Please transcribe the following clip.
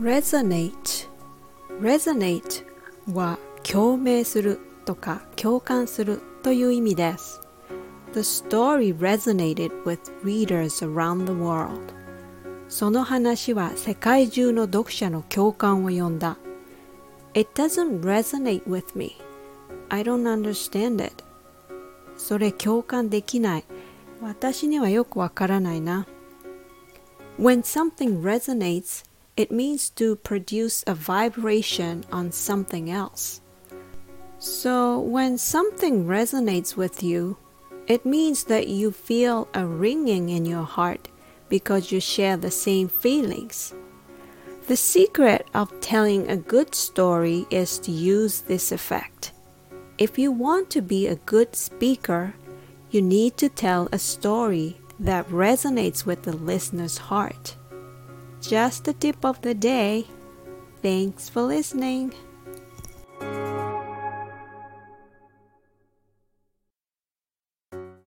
resonate resonate は共鳴するとか共感するという意味です The story resonated with readers around the world その話は世界中の読者の共感を呼んだ It doesn't resonate with me I don't understand it それ共感できない私にはよくわからないな When something resonates it means to produce a vibration on something else. So, when something resonates with you, it means that you feel a ringing in your heart because you share the same feelings. The secret of telling a good story is to use this effect. If you want to be a good speaker, you need to tell a story that resonates with the listener's heart. Just the tip of the day. Thanks for listening.